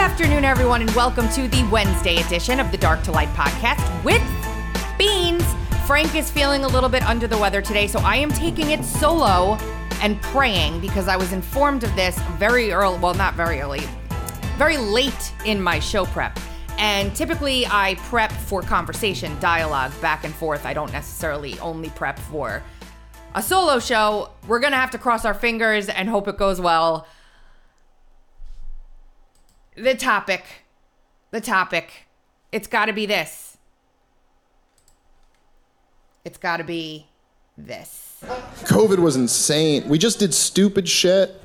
afternoon, everyone, and welcome to the Wednesday edition of the Dark to Light podcast with Beanz. Frank is feeling a little bit under the weather today, so I am taking it solo and praying because I was informed of this very early. Well, not very early, very late in my show prep. And typically, I prep for conversation, dialogue, back and forth. I don't necessarily only prep for a solo show. We're going to have to cross our fingers and hope it goes well. The topic. The topic. It's got to be this. It's got to be this. COVID was insane. We just did stupid shit.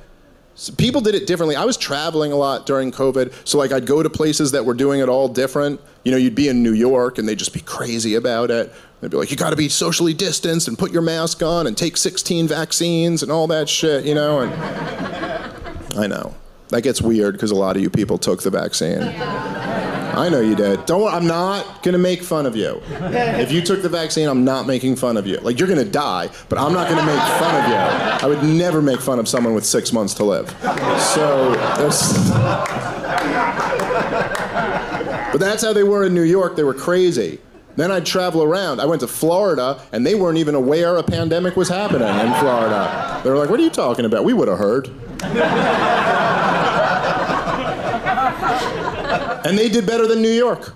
So people did it differently. I was traveling a lot during COVID, so like I'd go to places that were doing it all different. You know, you'd be in New York and they'd just be crazy about it. They'd be like, you gotta be socially distanced and put your mask on and take 16 vaccines and all that shit, you know? And I know. That gets weird because a lot of you people took the vaccine. I know you did. Don't. I'm not gonna make fun of you. If you took the vaccine, I'm not making fun of you. Like you're gonna die, but I'm not gonna make fun of you. I would never make fun of someone with six months to live. So. But that's how they were in New York. They were crazy. Then I'd travel around. I went to Florida, and they weren't even aware a pandemic was happening in Florida. They were like, "What are you talking about? We would have heard." and they did better than New York.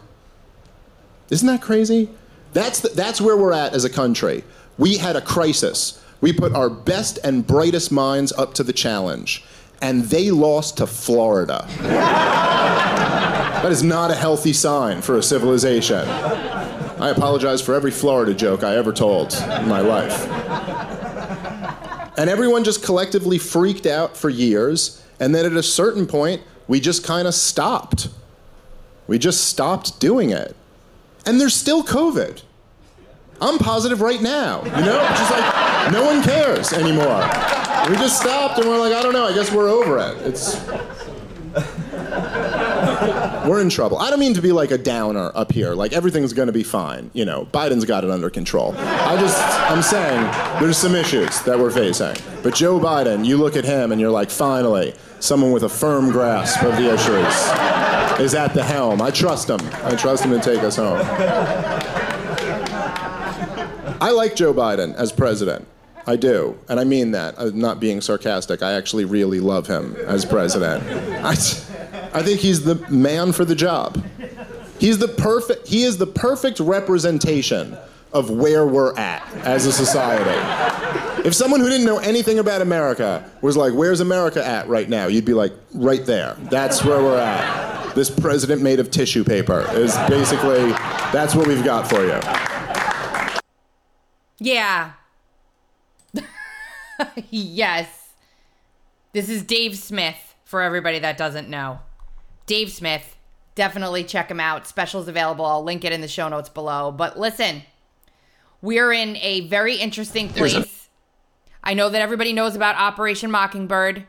Isn't that crazy? That's, the, that's where we're at as a country. We had a crisis. We put our best and brightest minds up to the challenge, and they lost to Florida. that is not a healthy sign for a civilization. I apologize for every Florida joke I ever told in my life. And everyone just collectively freaked out for years, and then at a certain point, we just kind of stopped. We just stopped doing it. And there's still COVID. I'm positive right now, you know? Just like no one cares anymore. We just stopped and we're like, I don't know, I guess we're over it. It's we're in trouble. I don't mean to be like a downer up here. Like everything's going to be fine. You know, Biden's got it under control. I just, I'm saying there's some issues that we're facing. But Joe Biden, you look at him and you're like, finally, someone with a firm grasp of the issues is at the helm. I trust him. I trust him to take us home. I like Joe Biden as president. I do, and I mean that. I'm not being sarcastic. I actually really love him as president. I, I think he's the man for the job. He's the perfect. He is the perfect representation of where we're at as a society. If someone who didn't know anything about America was like, "Where's America at right now?" You'd be like, "Right there. That's where we're at." This president made of tissue paper is basically that's what we've got for you. Yeah. yes. This is Dave Smith for everybody that doesn't know. Dave Smith, definitely check him out. Specials available. I'll link it in the show notes below. But listen, we're in a very interesting place. I know that everybody knows about Operation Mockingbird,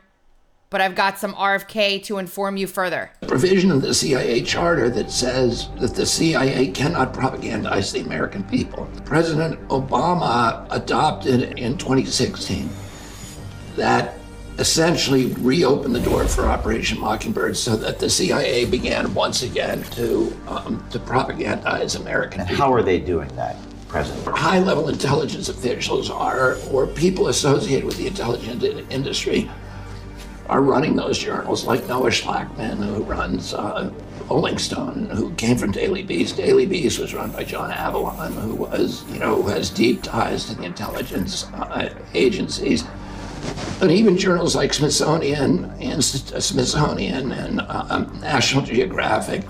but I've got some RFK to inform you further. Provision of the CIA charter that says that the CIA cannot propagandize the American people. President Obama adopted in 2016 that essentially reopened the door for Operation Mockingbird so that the CIA began once again to um, to propagandize American people. How are they doing that, President? High level intelligence officials are, or people associated with the intelligence industry, are running those journals, like Noah Shachtman, who runs uh, Rolling Stone, who came from Daily Beast. Daily Beast was run by John Avlon, who was, you know, has deep ties to the intelligence uh, agencies. And even journals like Smithsonian and Smithsonian and um, National Geographic,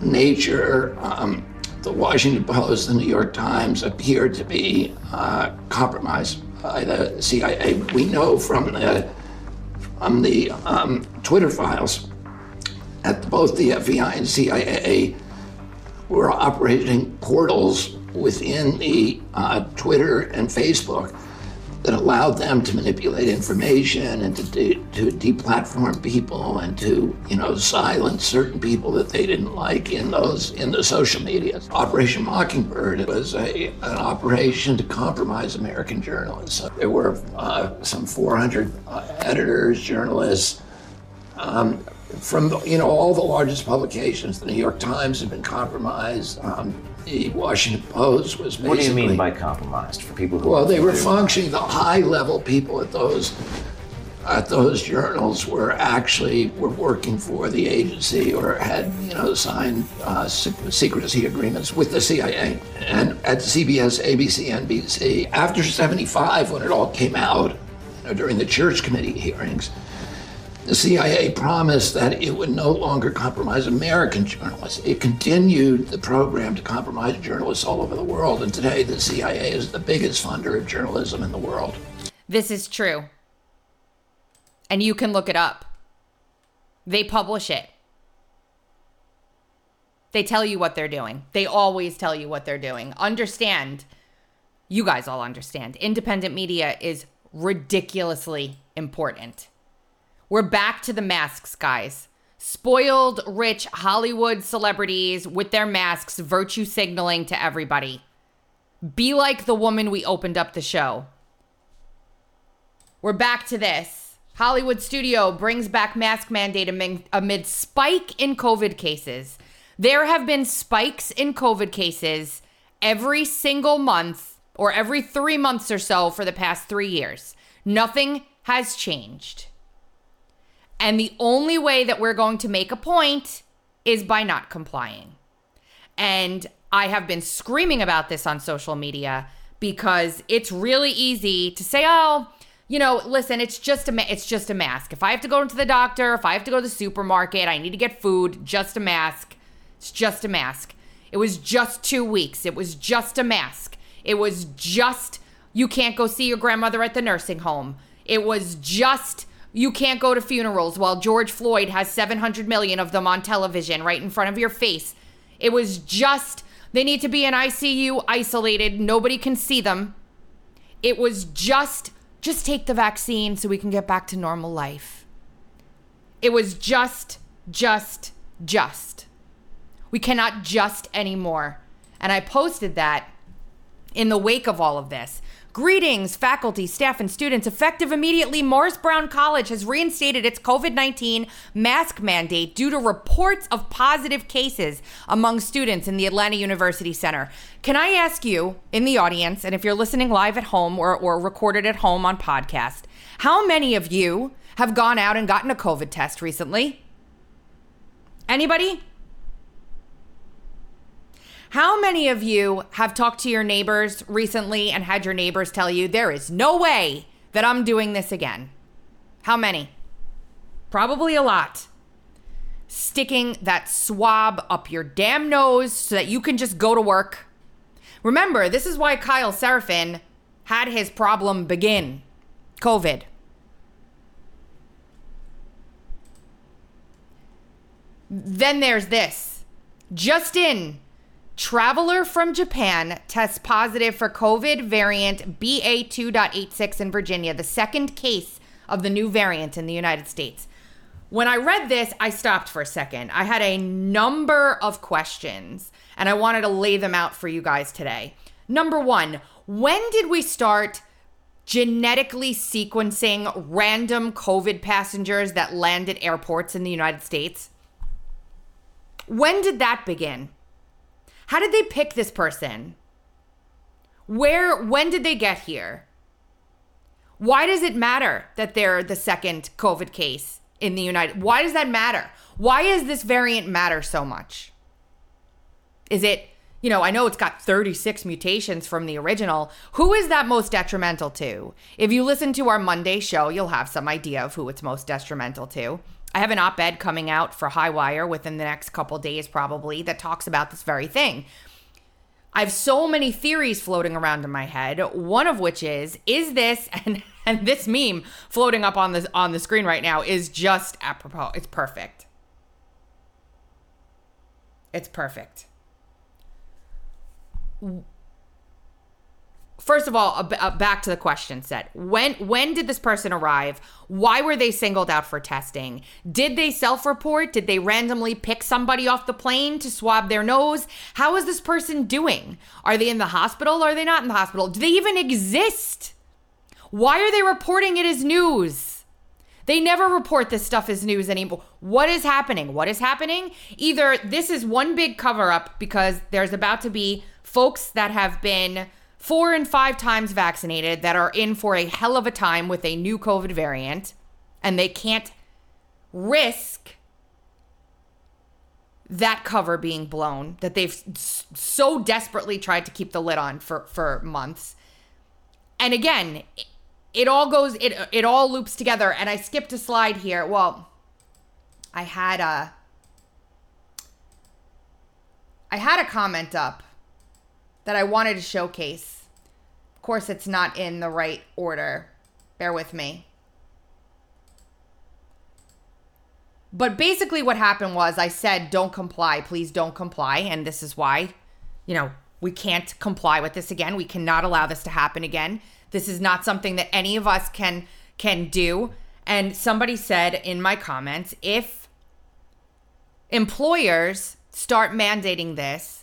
Nature, um, the Washington Post, the New York Times appear to be uh, compromised by the CIA. We know from the from the um, Twitter files that both the FBI and CIA were operating portals within the uh, Twitter and Facebook that allowed them to manipulate information and to de- to deplatform people and to you know silence certain people that they didn't like in those in the social media. Operation Mockingbird was a an operation to compromise American journalists. There were uh, some 400 uh, editors, journalists. Um, from the, you know all the largest publications, the New York Times had been compromised. Um, the Washington Post was basically. What do you mean by compromised for people who? Well, they were functioning. The high-level people at those at those journals were actually were working for the agency or had you know signed uh, secrecy agreements with the CIA and at CBS, ABC, NBC. After '75, when it all came out you know, during the Church Committee hearings the CIA promised that it would no longer compromise American journalists. It continued the program to compromise journalists all over the world, and today the CIA is the biggest funder of journalism in the world. This is true. And you can look it up. They publish it. They tell you what they're doing. They always tell you what they're doing. Understand, you guys all understand, independent media is ridiculously important. We're back to the masks, guys. Spoiled, rich Hollywood celebrities with their masks, virtue signaling to everybody. Be like the woman we opened up the show. We're back to this. Hollywood studio brings back mask mandate amid, spike in COVID cases. There have been spikes in COVID cases every single month or every three months or so for the past three years. Nothing has changed. And the only way that we're going to make a point is by not complying. And I have been screaming about this on social media because it's really easy to say, "Oh, you know, listen, it's just a ma- it's just a mask. If I have to go into the doctor, if I have to go to the supermarket, I need to get food, just a mask. It's just a mask. It was just 2 weeks. It was just a mask. It was just you can't go see your grandmother at the nursing home. It was just you can't go to funerals while George Floyd has 700 million of them on television right in front of your face. It was just, they need to be in ICU isolated. Nobody can see them. It was just, just take the vaccine so we can get back to normal life. It was just, just, just. We cannot just anymore. And I posted that in the wake of all of this. Greetings, faculty, staff, and students. Effective immediately, Morris Brown College has reinstated its COVID 19 mask mandate due to reports of positive cases among students in the Atlanta University Center. Can I ask you in the audience, and if you're listening live at home or, or recorded at home on podcast, how many of you have gone out and gotten a COVID test recently? Anybody? How many of you have talked to your neighbors recently and had your neighbors tell you there is no way that I'm doing this again? How many? Probably a lot. Sticking that swab up your damn nose so that you can just go to work. Remember, this is why Kyle Seraphin had his problem begin COVID. Then there's this. Just in Traveler from Japan tests positive for COVID variant BA2.86 in Virginia, the second case of the new variant in the United States. When I read this, I stopped for a second. I had a number of questions and I wanted to lay them out for you guys today. Number one, when did we start genetically sequencing random COVID passengers that land at airports in the United States? When did that begin? How did they pick this person? Where, when did they get here? Why does it matter that they're the second COVID case in the United? Why does that matter? Why does this variant matter so much? Is it, you know, I know it's got 36 mutations from the original. Who is that most detrimental to? If you listen to our Monday show, you'll have some idea of who it's most detrimental to. I have an op ed coming out for Highwire within the next couple days, probably, that talks about this very thing. I have so many theories floating around in my head. One of which is, is this and and this meme floating up on the on the screen right now is just apropos. It's perfect. It's perfect first of all, back to the question set. When when did this person arrive? Why were they singled out for testing? Did they self-report? Did they randomly pick somebody off the plane to swab their nose? How is this person doing? Are they in the hospital? Are they not in the hospital? Do they even exist? Why are they reporting it as news? They never report this stuff as news anymore. What is happening? What is happening? Either this is one big cover up because there's about to be folks that have been four and five times vaccinated that are in for a hell of a time with a new COVID variant and they can't risk that cover being blown that they've so desperately tried to keep the lid on for for months. And again, it, all goes it it all loops together and I skipped a slide here. Well, I had a I had a comment up that I wanted to showcase. Of course, it's not in the right order. Bear with me. But basically, what happened was I said, don't comply. Please don't comply. And this is why, you know, we can't comply with this again. We cannot allow this to happen again. This is not something that any of us can can do. And somebody said in my comments, if employers start mandating this,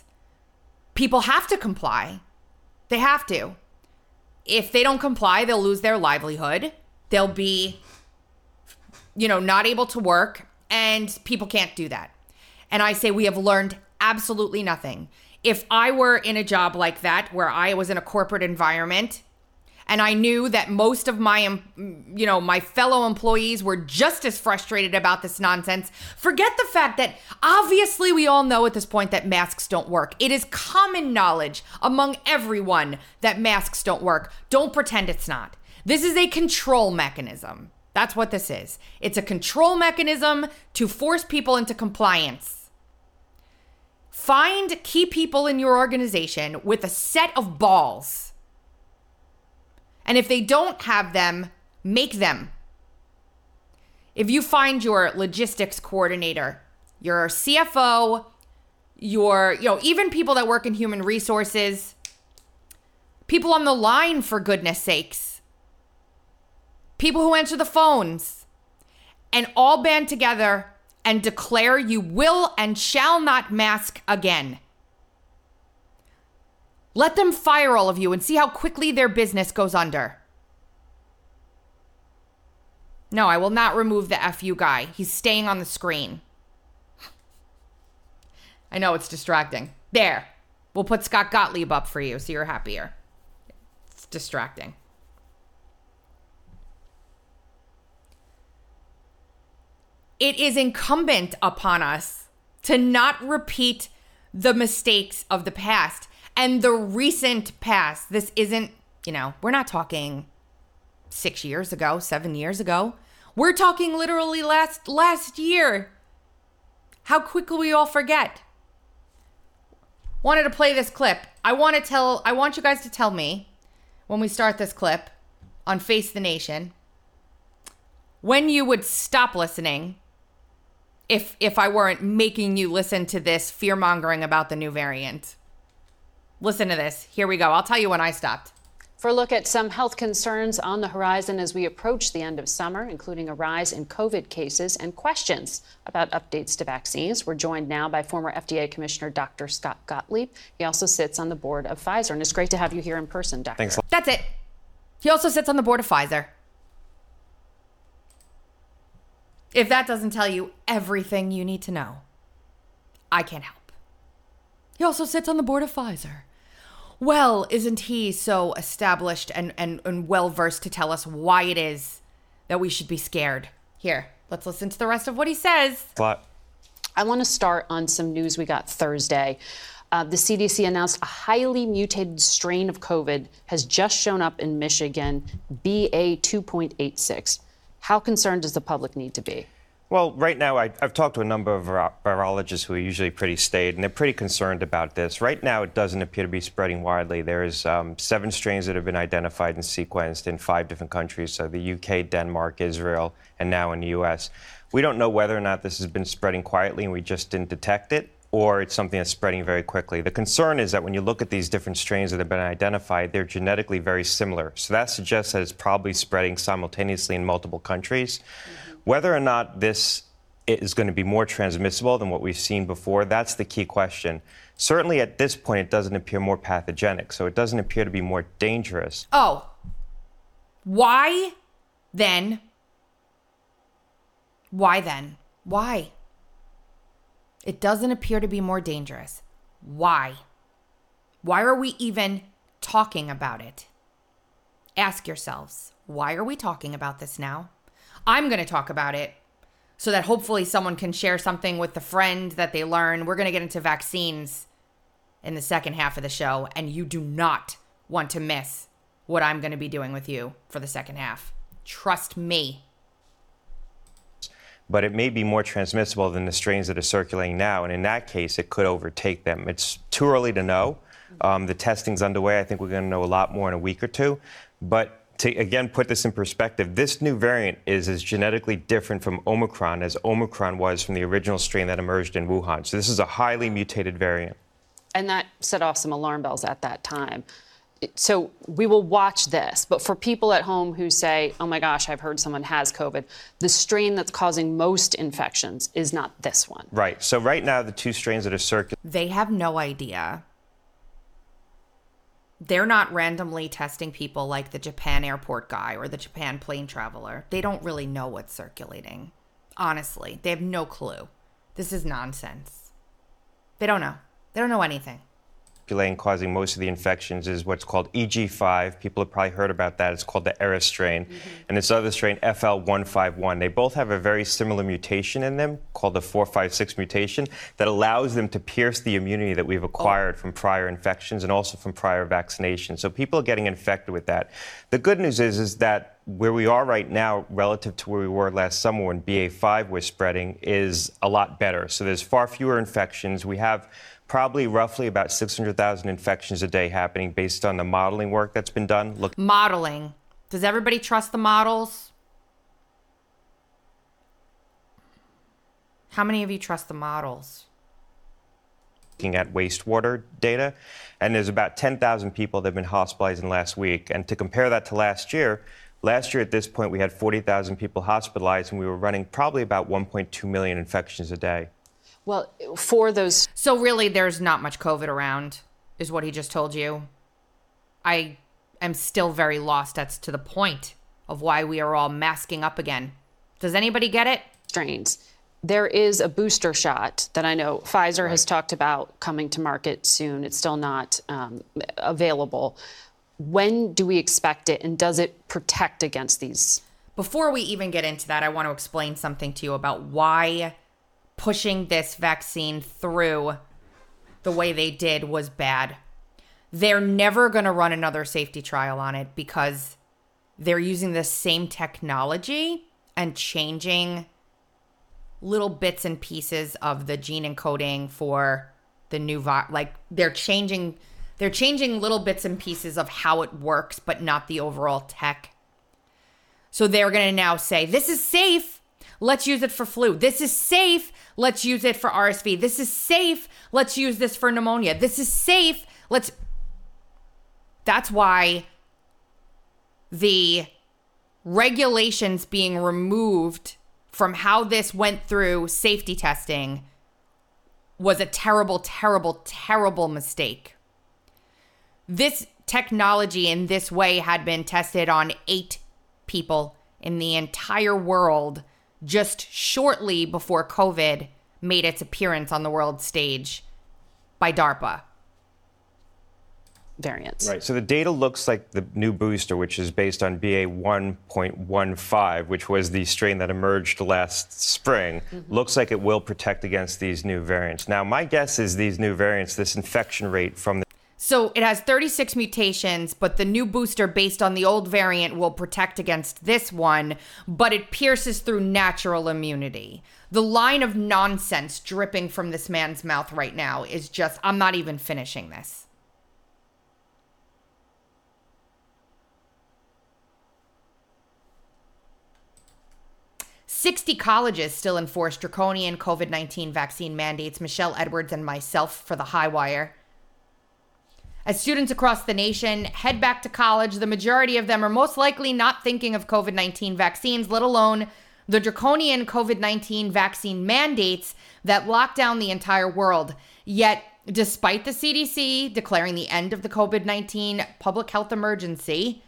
people have to comply. They have to. If they don't comply, they'll lose their livelihood. They'll be you know, not able to work and people can't do that. And I say we have learned absolutely nothing. If I were in a job like that, where I was in a corporate environment, and I knew that most of my, you know, my fellow employees were just as frustrated about this nonsense. Forget the fact that obviously we all know at this point that masks don't work. It is common knowledge among everyone that masks don't work. Don't pretend it's not. This is a control mechanism. That's what this is. It's a control mechanism to force people into compliance. Find key people in your organization with a set of balls. And if they don't have them, make them. If you find your logistics coordinator, your CFO, your, you know, even people that work in human resources, people on the line, for goodness sakes people who answer the phones, and all band together and declare you will and shall not mask again. Let them fire all of you and see how quickly their business goes under. No, I will not remove the FU guy. He's staying on the screen. I know it's distracting. There. We'll put Scott Gottlieb up for you so you're happier. It's distracting. it is incumbent upon us to not repeat the mistakes of the past and the recent past. This isn't, you know, we're not talking 6 years ago, 7 years ago. We're talking literally last last year. How quickly we all forget. Wanted to play this clip. I want to tell I want you guys to tell me when we start this clip on Face the Nation when you would stop listening if if I weren't making you listen to this fear mongering about the new variant. Listen to this. Here we go. I'll tell you when I stopped. For a look at some health concerns on the horizon as we approach the end of summer, including a rise in COVID cases and questions about updates to vaccines, we're joined now by former FDA Commissioner Dr. Scott Gottlieb. He also sits on the board of Pfizer, and it's great to have you here in person, Dr. Thanks. That's it. He also sits on the board of Pfizer. If that doesn't tell you everything you need to know, I can't help. He also sits on the board of Pfizer. Well, isn't he so established and, and, and well versed to tell us why it is that we should be scared? Here, let's listen to the rest of what he says. What? I want to start on some news we got Thursday. Uh, the CDC announced a highly mutated strain of COVID has just shown up in Michigan, BA 2.86. How concerned does the public need to be? Well, right now, I, have talked to a number of virologists who are usually pretty staid, and they're pretty concerned about this. Right now, it doesn't appear to be spreading widely. There's um, seven strains that have been identified and sequenced in five different countries, so the UK, Denmark, Israel, and now in the US. We don't know whether or not this has been spreading quietly and we just didn't detect it, or it's something that's spreading very quickly. The concern is that when you look at these different strains that have been identified, they're genetically very similar. So that suggests that it's probably spreading simultaneously in multiple countries. Mm-hmm. Whether or not this is going to be more transmissible than what we've seen before, that's the key question. Certainly at this point, it doesn't appear more pathogenic, so it doesn't appear to be more dangerous. Oh. Why then Why then? Why? It doesn't appear to be more dangerous. Why? Why are we even talking about it? Ask yourselves, why are we talking about this now? I'm going to talk about it so that hopefully someone can share something with the friend that they learn. We're going to get into vaccines in the second half of the show, and you do not want to miss what I'm going to be doing with you for the second half. Trust me. But it may be more transmissible than the strains that are circulating now, and in that case, it could overtake them. It's too early to know. Um, the testing's underway. I think we're going to know a lot more in a week or two. But to again put this in perspective, this new variant is as genetically different from Omicron as Omicron was from the original strain that emerged in Wuhan. So this is a highly mutated variant. And that set off some alarm bells at that time. So we will watch this. But for people at home who say, oh my gosh, I've heard someone has COVID, the strain that's causing most infections is not this one. Right. So right now, the two strains that are circulating. They have no idea they're not randomly testing people like the Japan airport guy or the Japan plane traveler. They don't really know what's circulating. Honestly, they have no clue. This is nonsense. They don't know. They don't know anything causing most of the infections is what's called EG5. People have probably heard about that. It's called the Eris strain. Mm-hmm. And this other strain, FL151. They both have a very similar mutation in them called the 456 mutation that allows them to pierce the immunity that we've acquired oh. from prior infections and also from prior vaccinations. So people are getting infected with that. The good news is, is that where we are right now relative to where we were last summer when BA5 was spreading is a lot better. So there's far fewer infections. We have probably roughly about 600,000 infections a day happening based on the modeling work that's been done. Look, modeling. Does everybody trust the models? How many of you trust the models? Looking at wastewater data, and there's about 10,000 people that have been hospitalized in the last week. And to compare that to last year, last year at this point we had 40,000 people hospitalized, and we were running probably about 1.2 million infections a day. Well, for those. So, really, there's not much COVID around, is what he just told you. I am still very lost as to the point of why we are all masking up again. Does anybody get it? Strains. There is a booster shot that I know Pfizer right. has talked about coming to market soon. It's still not um, available. When do we expect it, and does it protect against these? Before we even get into that, I want to explain something to you about why pushing this vaccine through the way they did was bad. They're never going to run another safety trial on it because they're using the same technology and changing little bits and pieces of the gene encoding for the new vi- like they're changing they're changing little bits and pieces of how it works but not the overall tech. So they're going to now say this is safe. Let's use it for flu. This is safe. Let's use it for RSV. This is safe. Let's use this for pneumonia. This is safe. Let's. That's why the regulations being removed from how this went through safety testing was a terrible, terrible, terrible mistake. This technology in this way had been tested on eight people in the entire world just shortly before COVID made its appearance on the world stage by DARPA. Variants. Right. So the data looks like the new booster, which is based on BA 1.15, which was the strain that emerged last spring, mm-hmm. looks like it will protect against these new variants. Now, my guess is these new variants, this infection rate from the so it has 36 mutations, but the new booster based on the old variant will protect against this one, but it pierces through natural immunity. The line of nonsense dripping from this man's mouth right now is just, I'm not even finishing this. Sixty colleges still enforce draconian COVID 19 vaccine mandates. Michelle Edwards and myself for the Highwire. As students across the nation head back to college, the majority of them are most likely not thinking of COVID 19 vaccines, let alone the draconian COVID 19 vaccine mandates that lock down the entire world. Yet, despite the CDC declaring the end of the COVID 19 public health emergency,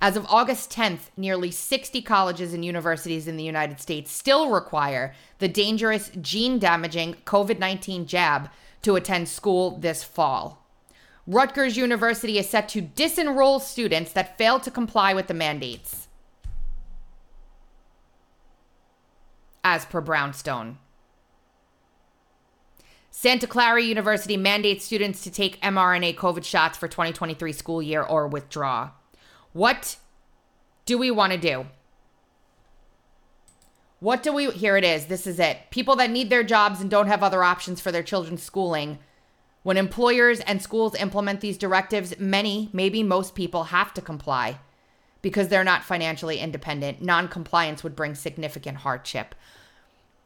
As of August 10th, nearly 60 colleges and universities in the United States still require the dangerous gene damaging COVID 19 jab to attend school this fall. Rutgers University is set to disenroll students that fail to comply with the mandates. As per Brownstone. Santa Clara University mandates students to take mRNA COVID shots for 2023 school year or withdraw. What do we want to do? What do we here it is. This is it. People that need their jobs and don't have other options for their children's schooling. When employers and schools implement these directives, many, maybe most people have to comply because they're not financially independent. Non-compliance would bring significant hardship.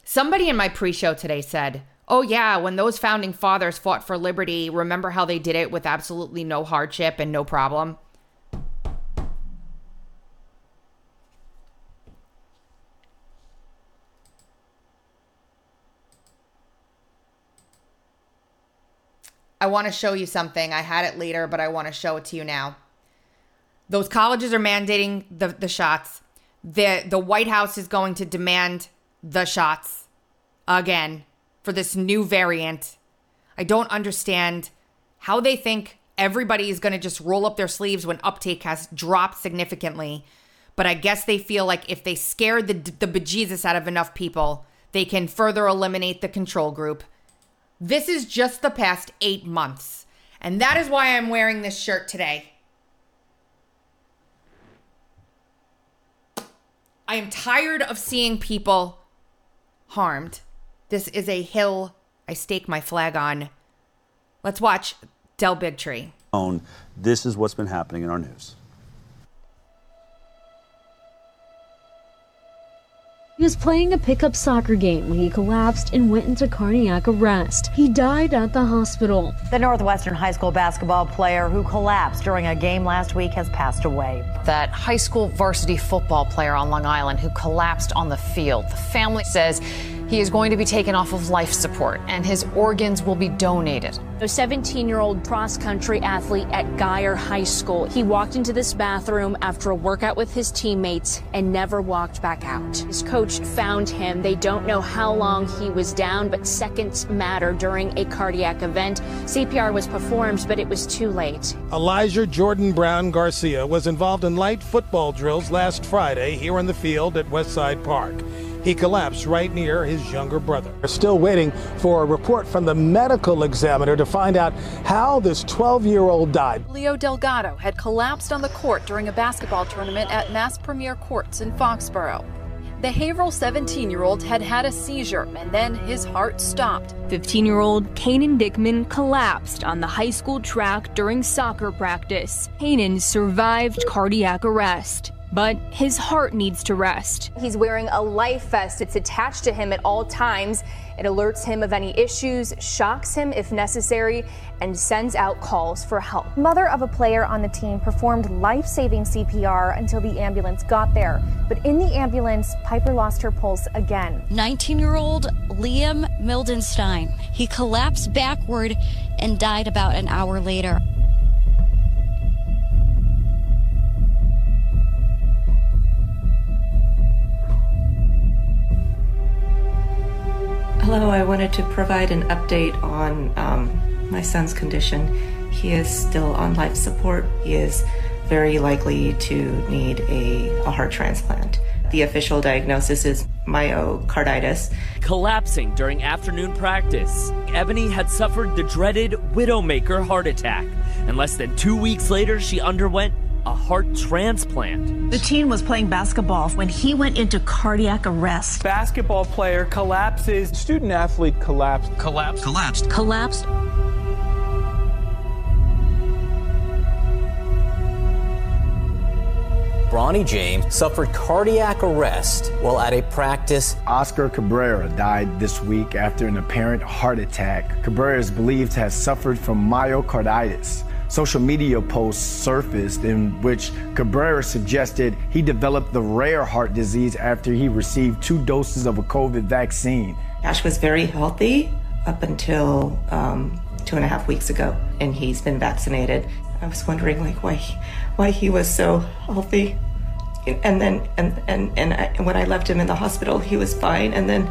Somebody in my pre-show today said, "Oh yeah, when those founding fathers fought for liberty, remember how they did it with absolutely no hardship and no problem?" I want to show you something. I had it later, but I want to show it to you now. Those colleges are mandating the, the shots. The the White House is going to demand the shots again for this new variant. I don't understand how they think everybody is going to just roll up their sleeves when uptake has dropped significantly. But I guess they feel like if they scare the the bejesus out of enough people, they can further eliminate the control group this is just the past eight months. And that is why I'm wearing this shirt today. I am tired of seeing people harmed. This is a hill I stake my flag on. Let's watch Del Bigtree. This is what's been happening in our news. He was playing a pickup soccer game when he collapsed and went into cardiac arrest. He died at the hospital. The Northwestern high school basketball player who collapsed during a game last week has passed away. That high school varsity football player on Long Island who collapsed on the field. The family says he is going to be taken off of life support and his organs will be donated. A 17 year old cross country athlete at Guyer High School. He walked into this bathroom after a workout with his teammates and never walked back out. His coach found him. They don't know how long he was down, but seconds matter during a cardiac event. CPR was performed, but it was too late. Elijah Jordan Brown Garcia was involved in light football drills last Friday here on the field at Westside Park. He collapsed right near his younger brother. We're still waiting for a report from the medical examiner to find out how this 12 year old died. Leo Delgado had collapsed on the court during a basketball tournament at Mass Premier Courts in Foxborough. The Haverhill 17 year old had had a seizure and then his heart stopped. 15 year old Kanan Dickman collapsed on the high school track during soccer practice. Kanan survived cardiac arrest but his heart needs to rest. He's wearing a life vest. It's attached to him at all times. It alerts him of any issues, shocks him if necessary, and sends out calls for help. Mother of a player on the team performed life saving CPR until the ambulance got there. But in the ambulance, Piper lost her pulse again. 19 year old Liam Mildenstein. He collapsed backward and died about an hour later. Hello, I wanted to provide an update on um, my son's condition. He is still on life support. He is very likely to need a, a heart transplant. The official diagnosis is myocarditis. Collapsing during afternoon practice, Ebony had suffered the dreaded Widowmaker heart attack, and less than two weeks later, she underwent a heart transplant. The teen was playing basketball when he went into cardiac arrest. Basketball player collapses. Student athlete collapsed. Collapsed. Collapsed. Collapsed. Bronny James suffered cardiac arrest while at a practice. Oscar Cabrera died this week after an apparent heart attack. Cabrera is believed to have suffered from myocarditis social media posts surfaced in which Cabrera suggested he developed the rare heart disease after he received two doses of a COVID vaccine. Ash was very healthy up until um, two and a half weeks ago, and he's been vaccinated. I was wondering like why why he was so healthy. And then and and and, I, when I left him in the hospital, he was fine. And then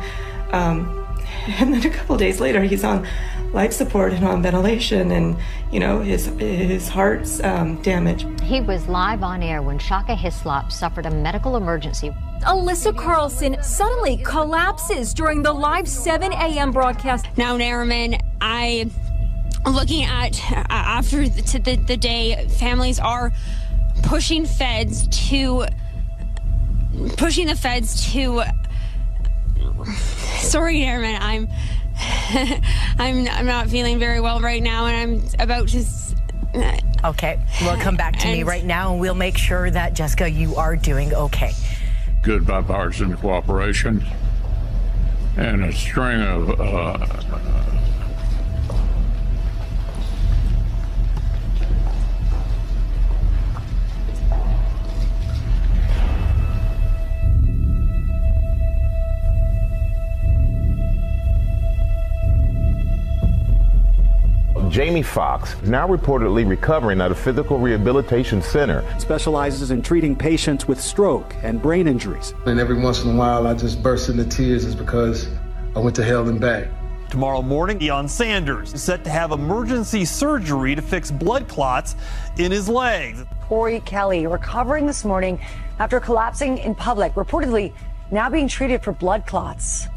um, and then a couple days later, he's on life support and on ventilation, and you know his his heart's um, damaged. He was live on air when Shaka Hislop suffered a medical emergency. Alyssa Carlson suddenly collapses during the live 7 a.m. broadcast. Now, Nariman, I looking at uh, after the, the, the day, families are pushing feds to pushing the feds to. Sorry, Airman. I'm. I'm I'm not feeling very well right now, and I'm about to. Okay, well, come back to me right now, and we'll make sure that Jessica, you are doing okay. Good bipartisan cooperation and a string of uh, Jamie Foxx is now reportedly recovering at a physical rehabilitation center. Specializes in treating patients with stroke and brain injuries. And every once in a while, I just burst into tears is because I went to hell and back. Tomorrow morning, Deion Sanders is set to have emergency surgery to fix blood clots in his legs. Tori Kelly recovering this morning after collapsing in public, reportedly now being treated for blood clots.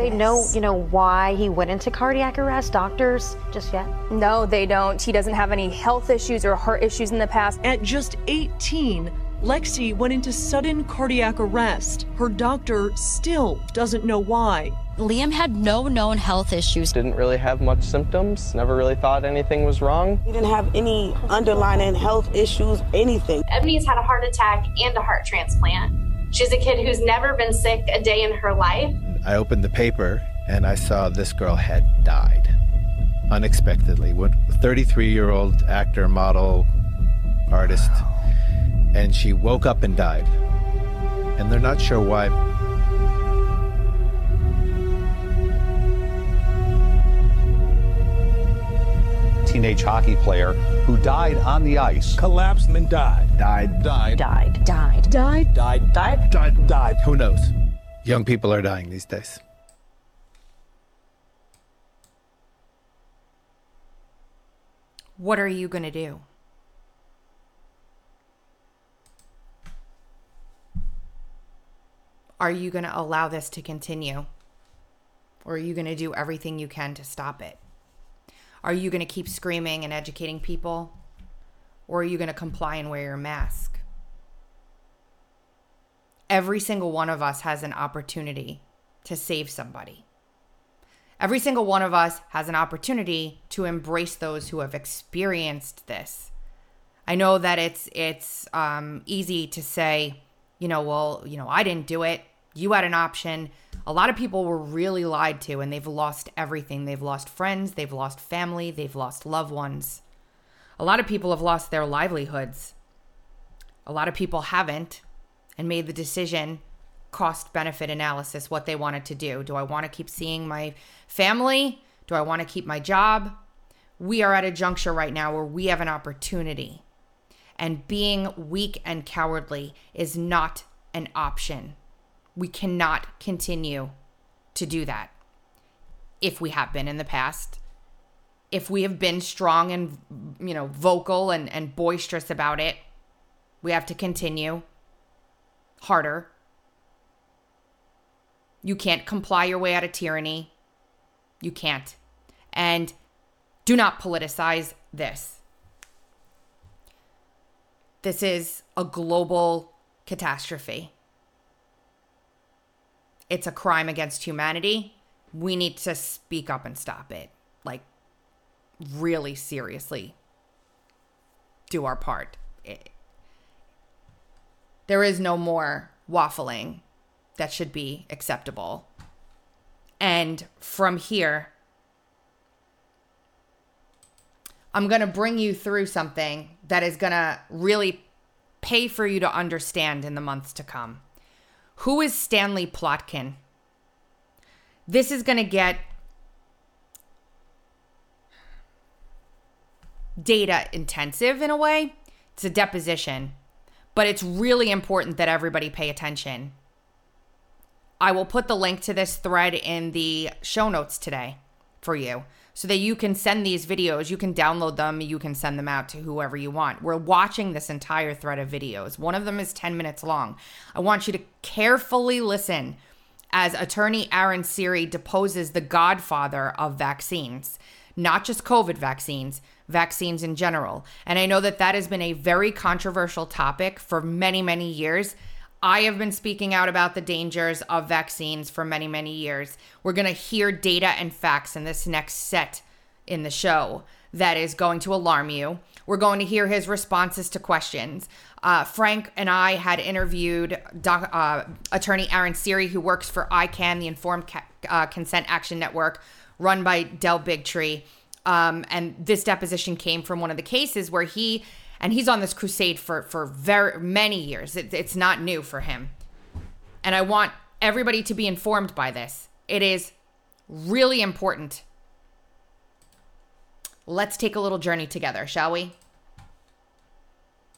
They know, you know, why he went into cardiac arrest, doctors, just yet? No, they don't. He doesn't have any health issues or heart issues in the past. At just 18, Lexi went into sudden cardiac arrest. Her doctor still doesn't know why. Liam had no known health issues. Didn't really have much symptoms, never really thought anything was wrong. He didn't have any underlying health issues, anything. Ebony's had a heart attack and a heart transplant. She's a kid who's never been sick a day in her life. I opened the paper and I saw this girl had died unexpectedly. What 33 year old actor, model, artist, and she woke up and died. And they're not sure why. Teenage hockey player who died on the ice. Collapsed and died. Died. Died. Died. Died. Died. Died. Died. Died. Died. Who knows? Young people are dying these days. What are you going to do? Are you going to allow this to continue? Or are you going to do everything you can to stop it? Are you going to keep screaming and educating people? Or are you going to comply and wear your mask? Every single one of us has an opportunity to save somebody. Every single one of us has an opportunity to embrace those who have experienced this. I know that it's it's um, easy to say, you know, well, you know, I didn't do it. You had an option. A lot of people were really lied to, and they've lost everything. They've lost friends, they've lost family, they've lost loved ones. A lot of people have lost their livelihoods. A lot of people haven't and made the decision cost benefit analysis what they wanted to do. Do I want to keep seeing my family? Do I want to keep my job? We are at a juncture right now where we have an opportunity. And being weak and cowardly is not an option. We cannot continue to do that if we have been in the past. If we have been strong and you know vocal and, and boisterous about it, we have to continue harder you can't comply your way out of tyranny. You can't. And do not politicize this. This is a global catastrophe. It's a crime against humanity. We need to speak up and stop it. Like, really seriously do our part. It, there is no more waffling that should be acceptable. And from here, I'm going to bring you through something that is going to really pay for you to understand in the months to come. Who is Stanley Plotkin? this is going to get data intensive in a way. It's a deposition, but it's really important that everybody pay attention. I will put the link to this thread in the show notes today for you so that you can send these videos. You can download them, you can send them out to whoever you want. We're watching this entire thread of videos. One of them is 10 minutes long. I want you to carefully listen as attorney Aaron Siri deposes the godfather of vaccines, not just COVID vaccines, vaccines in general. And I know that that has been a very controversial topic for many, many years. I have been speaking out about the dangers of vaccines for many, many years. We're going to hear data and facts in this next set in the show that is going to alarm you. We're going to hear his responses to questions. Uh, Frank and I had interviewed doc, uh, attorney Aaron Siri, who works for ICAN, the Informed Ca- uh, Consent Action Network, run by Del Bigtree. Um, and this deposition came from one of the cases where he and he's on this crusade for for very many years. It, it's not new for him, and I want everybody to be informed by this. It is really important. Let's take a little journey together, shall we?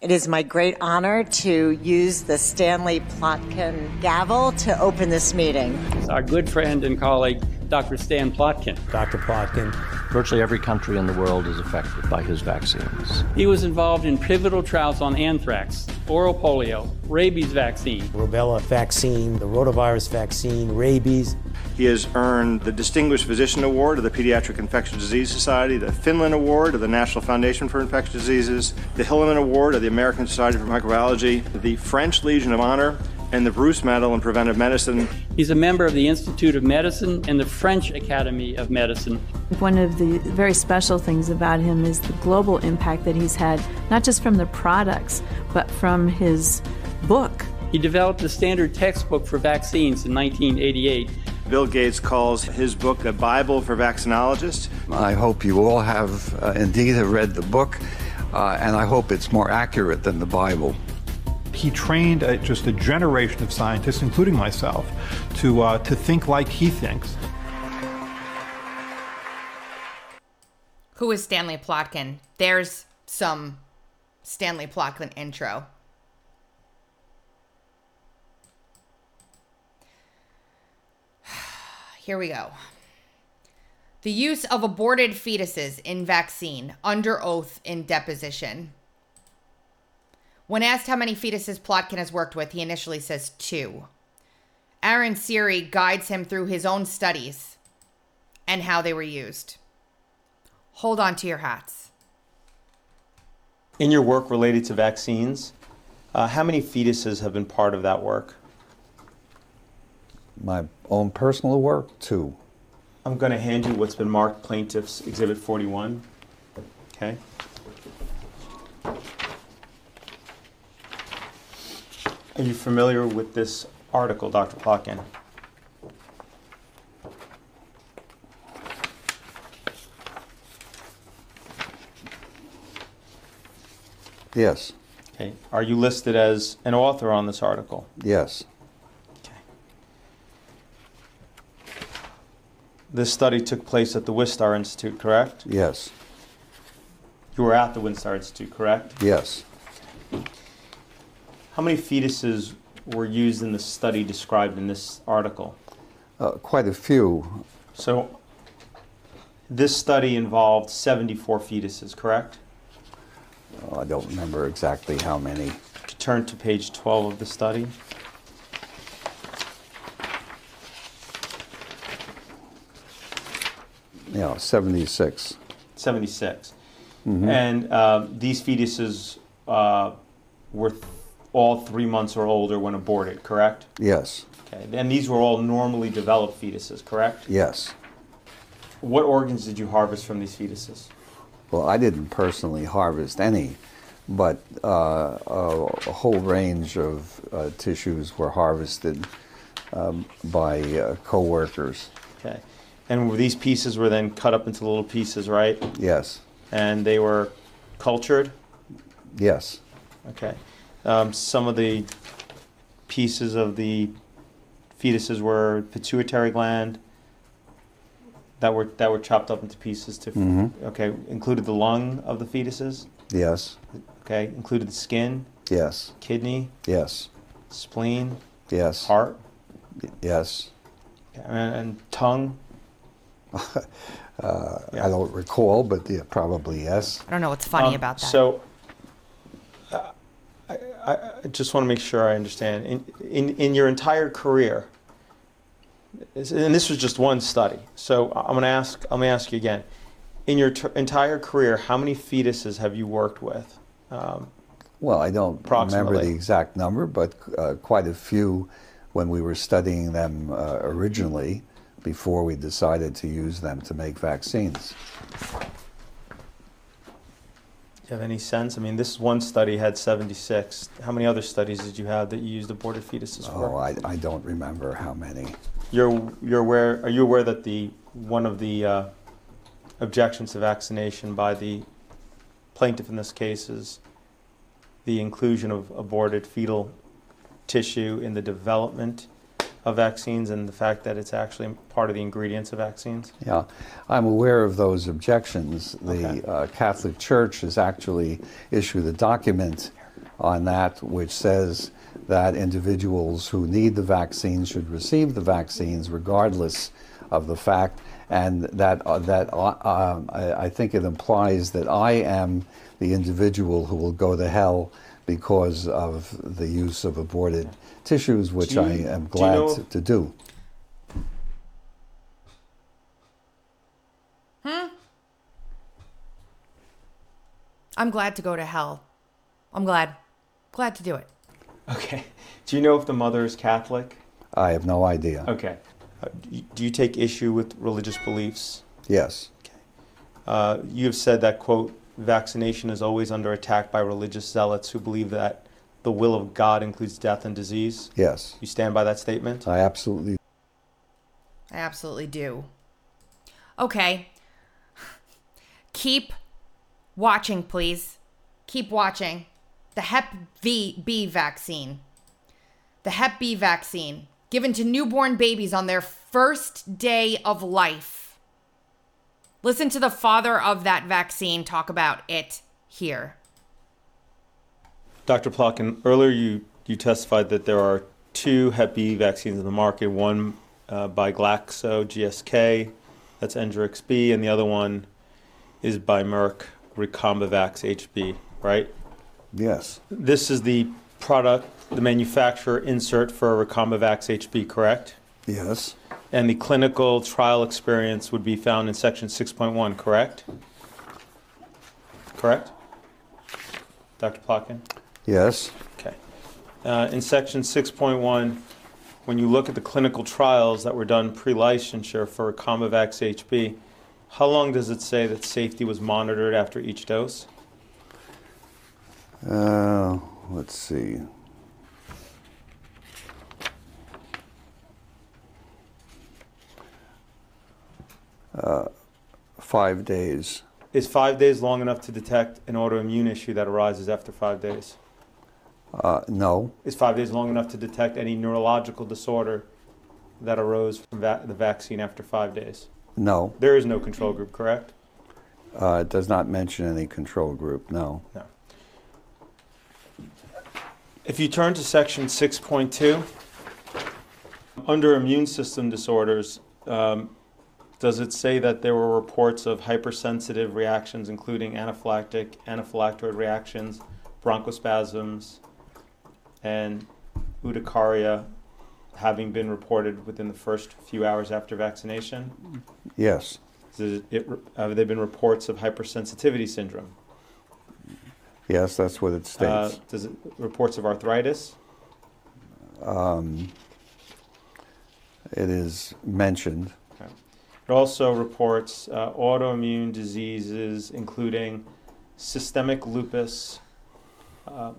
It is my great honor to use the Stanley Plotkin gavel to open this meeting. Our good friend and colleague, Dr. Stan Plotkin. Dr. Plotkin. Virtually every country in the world is affected by his vaccines. He was involved in pivotal trials on anthrax, oral polio, rabies vaccine, rubella vaccine, the rotavirus vaccine, rabies. He has earned the Distinguished Physician Award of the Pediatric Infectious Disease Society, the Finland Award of the National Foundation for Infectious Diseases, the Hilleman Award of the American Society for Microbiology, the French Legion of Honor, and the Bruce Medal in Preventive Medicine. He's a member of the Institute of Medicine and the French Academy of Medicine. One of the very special things about him is the global impact that he's had, not just from the products, but from his book. He developed the standard textbook for vaccines in 1988. Bill Gates calls his book a Bible for vaccinologists. I hope you all have uh, indeed have read the book, uh, and I hope it's more accurate than the Bible. He trained a, just a generation of scientists, including myself, to, uh, to think like he thinks. Who is Stanley Plotkin? There's some Stanley Plotkin intro. Here we go. The use of aborted fetuses in vaccine under oath in deposition. When asked how many fetuses Plotkin has worked with, he initially says two. Aaron Siri guides him through his own studies and how they were used. Hold on to your hats. In your work related to vaccines, uh, how many fetuses have been part of that work? My own personal work, two. I'm going to hand you what's been marked Plaintiff's Exhibit 41. Okay. Are you familiar with this article, Dr. Plotkin? Yes. Okay. Are you listed as an author on this article? Yes. Okay. This study took place at the Wistar Institute, correct? Yes. You were at the Wistar Institute, correct? Yes. How many fetuses were used in the study described in this article? Uh, quite a few. So, this study involved 74 fetuses, correct? Oh, I don't remember exactly how many. To turn to page 12 of the study. Yeah, 76. 76. Mhm. And uh, these fetuses uh, were all three months or older when aborted, correct? Yes. Okay. And these were all normally developed fetuses, correct? Yes. What organs did you harvest from these fetuses? Well, I didn't personally harvest any, but uh, a, a whole range of uh, tissues were harvested um, by uh, co-workers. Okay. And these pieces were then cut up into little pieces, right? Yes. And they were cultured? Yes. Okay. Um, some of the pieces of the fetuses were pituitary gland, that were that were chopped up into pieces to Mhm. okay included the lung of the fetuses Yes. okay included the skin Yes. kidney Yes. spleen Yes. heart Yes. and, and tongue Uh, I don't recall, but yeah, probably yes. I don't know what's funny Um, about that. So, I, just want to make sure I understand. In, in, in your entire career, and this was just one study, so I'm going to ask. I'm going to ask you again. In your t- entire career, how many fetuses have you worked with? Um, Well, I don't remember the exact number, but uh, quite a few when we were studying them uh, originally before we decided to use them to make vaccines. You have any sense? I mean, this one study had 76. How many other studies did you have that you used aborted fetuses for? Oh, I, I don't remember how many. You're you're aware? Are you aware that the one of the uh, objections to vaccination by the plaintiff in this case is the inclusion of aborted fetal tissue in the development of vaccines and the fact that it's actually part of the ingredients of vaccines? Yeah, I'm aware of those objections. The uh, Catholic Church has actually issued a document on that which says that individuals who need the vaccines should receive the vaccines regardless of the fact, and that uh, that uh, I, I think it implies that I am the individual who will go to hell because of the use of aborted tissues, which Do I you- am do you glad know- to, to do. Hmm? I'm glad to go to hell. I'm glad. Glad to do it. Okay. Do you know if the mother is Catholic? I have no idea. Okay. Uh, do you- take issue with religious beliefs? Yes. Uh, you have said that, quote, vaccination is always under attack by religious zealots who believe that the will of God includes death and disease. Yes. You stand by that statement? I absolutely I absolutely do. Okay. Keep watching, please. Keep watching. The Hep V B vaccine. The Hep B vaccine given to newborn babies on their first day of life. Listen to the father of that vaccine talk about it here. Dr. Plotkin, earlier you, you testified that there are two Hep B vaccines in the market, one uh, by Glaxo GSK, that's Engerix B, and the other one is by Merck, Recombivax HB, right? Yes. This is the product, the manufacturer insert for Recombivax HB, correct? Yes. And the clinical trial experience would be found in section 6.1, correct? Correct? Dr. Plotkin? Yes. Okay. Uh, in section 6.1, when you look at the clinical trials that were done pre-licensure for Combavax HB, how long does it say that safety was monitored after each dose? Uh, let's see. Uh, five days. Is five days long enough to detect an autoimmune issue that arises after five days? Uh, no. Is five days long enough to detect any neurological disorder that arose from va- the vaccine after five days? No. There is no control group, correct? Uh, it does not mention any control group. No. No. If you turn to section 6.2, under immune system disorders, um, does it say that there were reports of hypersensitive reactions, including anaphylactic, anaphylactoid reactions, bronchospasms, and urticaria having been reported within the first few hours after vaccination? Yes. Does it, have there been reports of hypersensitivity syndrome? Yes, that's what it states. Uh, does it reports of arthritis? um, it is mentioned. Okay. It also reports uh, autoimmune diseases, including systemic lupus, uh,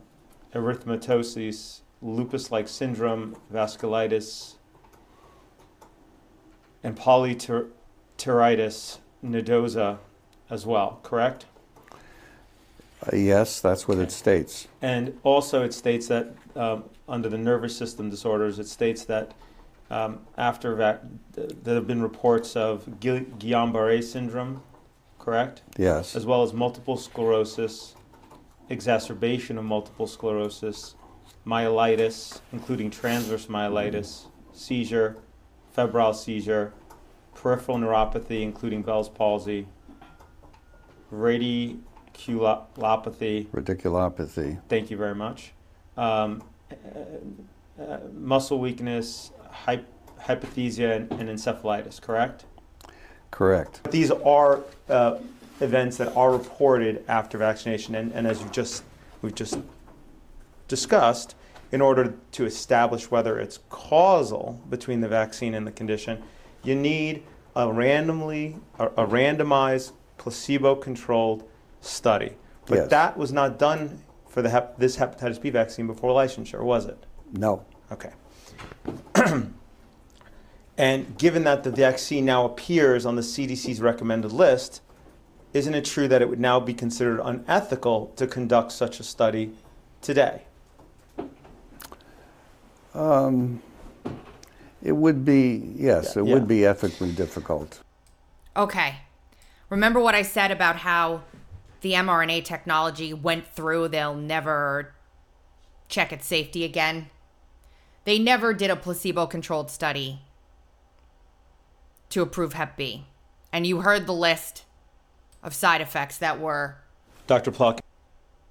erythematosus, lupus-like syndrome, vasculitis, and polyarteritis nodosa as well. Correct? Uh, yes, that's what it states. And also, it states that um, under the nervous system disorders, it states that um, after that, th- there have been reports of Guil- Guillain-Barré syndrome, correct? Yes. As well as multiple sclerosis, exacerbation of multiple sclerosis, myelitis, including transverse myelitis, seizure, febrile seizure, peripheral neuropathy, including Bell's palsy, radiculopathy, Radiculopathy. Thank you very much. Um, uh, uh, muscle weakness, hy- hypothesia, and, and encephalitis, correct? Correct. These are uh, events that are reported after vaccination, and, and as you just we've just discussed, in order to establish whether it's causal between the vaccine and the condition, you need a randomly a, a randomized placebo-controlled study. But Yes. that was not done for the hep- this hepatitis B vaccine before licensure, was it? No. Okay. and given that the vaccine now appears on the CDC's recommended list, isn't it true that it would now be considered unethical to conduct such a study today? Um, it would be, yes, it Yeah. would be ethically difficult. Okay. Remember what I said about how the mRNA technology went through, they'll never check its safety again? They never did a placebo controlled study to approve Hep B. And you heard the list of side effects that were Dr. Pluck.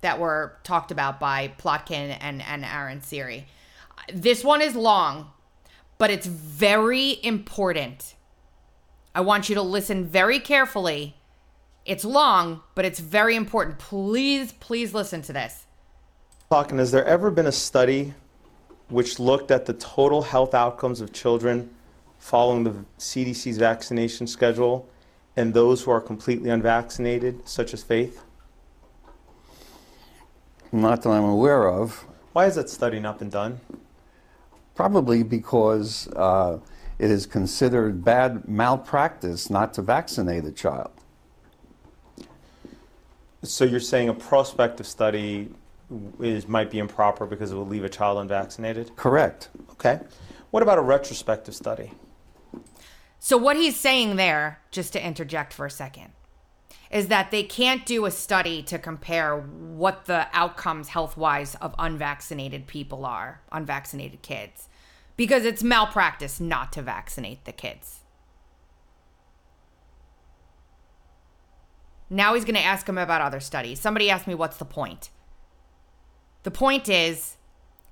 that were talked about by Plotkin and, and Aaron Siri. This one is long, but it's very important. I want you to listen very carefully. It's long, but it's very important. Please, please listen to this. Plotkin, has there ever been a study which looked at the total health outcomes of children following the CDC's vaccination schedule and those who are completely unvaccinated, such as Faith? Not that I'm aware of. Why has that study not been done? Probably because uh, it is considered bad malpractice not to vaccinate a child. So you're saying a prospective study is might be improper because it will leave a child unvaccinated? Correct. Okay. What about a retrospective study? So, what he's saying there, just to interject for a second, is that they can't do a study to compare what the outcomes health wise of unvaccinated people are, unvaccinated kids, because it's malpractice not to vaccinate the kids. Now he's going to ask him about other studies. Somebody asked me, what's the point? The point is,